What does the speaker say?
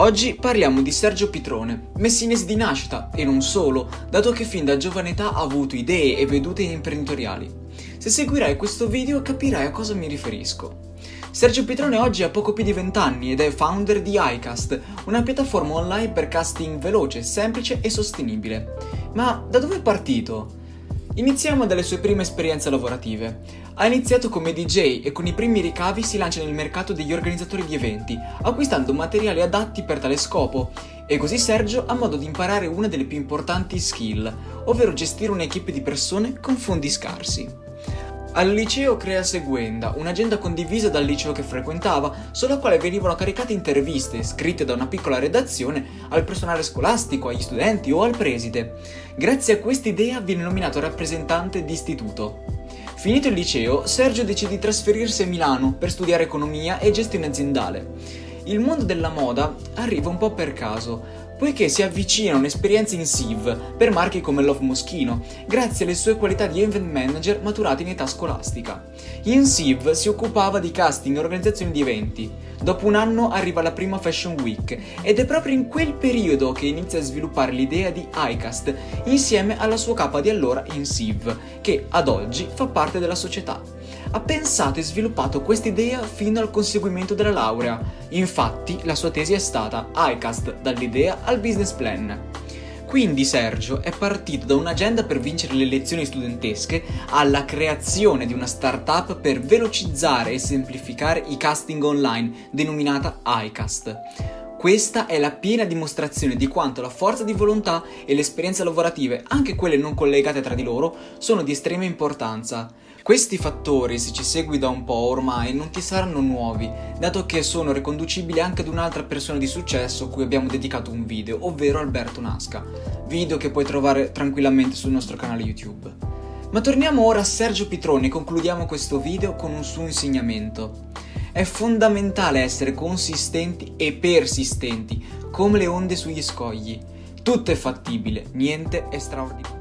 Oggi parliamo di Sergio Pitrone, messinese di nascita e non solo, dato che fin da giovane età ha avuto idee e vedute imprenditoriali. Se seguirai questo video capirai a cosa mi riferisco. Sergio Pitrone oggi ha poco più di 20 anni ed è founder di iCast, una piattaforma online per casting veloce, semplice e sostenibile. Ma da dove è partito? Iniziamo dalle sue prime esperienze lavorative. Ha iniziato come DJ e con i primi ricavi si lancia nel mercato degli organizzatori di eventi, acquistando materiali adatti per tale scopo. E così Sergio ha modo di imparare una delle più importanti skill, ovvero gestire un'equipe di persone con fondi scarsi. Al liceo crea Seguenda, un'agenda condivisa dal liceo che frequentava, sulla quale venivano caricate interviste, scritte da una piccola redazione, al personale scolastico, agli studenti o al preside. Grazie a quest'idea viene nominato rappresentante d'istituto. Finito il liceo, Sergio decide di trasferirsi a Milano per studiare economia e gestione aziendale. Il mondo della moda arriva un po' per caso, poiché si avvicina a un'esperienza in SIV per marchi come Love Moschino, grazie alle sue qualità di event manager maturate in età scolastica. In SIV si occupava di casting e organizzazione di eventi. Dopo un anno arriva la prima Fashion Week ed è proprio in quel periodo che inizia a sviluppare l'idea di iCast insieme alla sua capa di allora in SIV, che ad oggi fa parte della società ha pensato e sviluppato quest'idea fino al conseguimento della laurea. Infatti, la sua tesi è stata iCast dall'idea al business plan. Quindi Sergio è partito da un'agenda per vincere le lezioni studentesche alla creazione di una startup per velocizzare e semplificare i casting online, denominata iCast. Questa è la piena dimostrazione di quanto la forza di volontà e le esperienze lavorative, anche quelle non collegate tra di loro, sono di estrema importanza. Questi fattori, se ci segui da un po' ormai, non ti saranno nuovi, dato che sono riconducibili anche ad un'altra persona di successo cui abbiamo dedicato un video, ovvero Alberto Nasca, video che puoi trovare tranquillamente sul nostro canale YouTube. Ma torniamo ora a Sergio Pitroni e concludiamo questo video con un suo insegnamento. È fondamentale essere consistenti e persistenti, come le onde sugli scogli. Tutto è fattibile, niente è straordinario.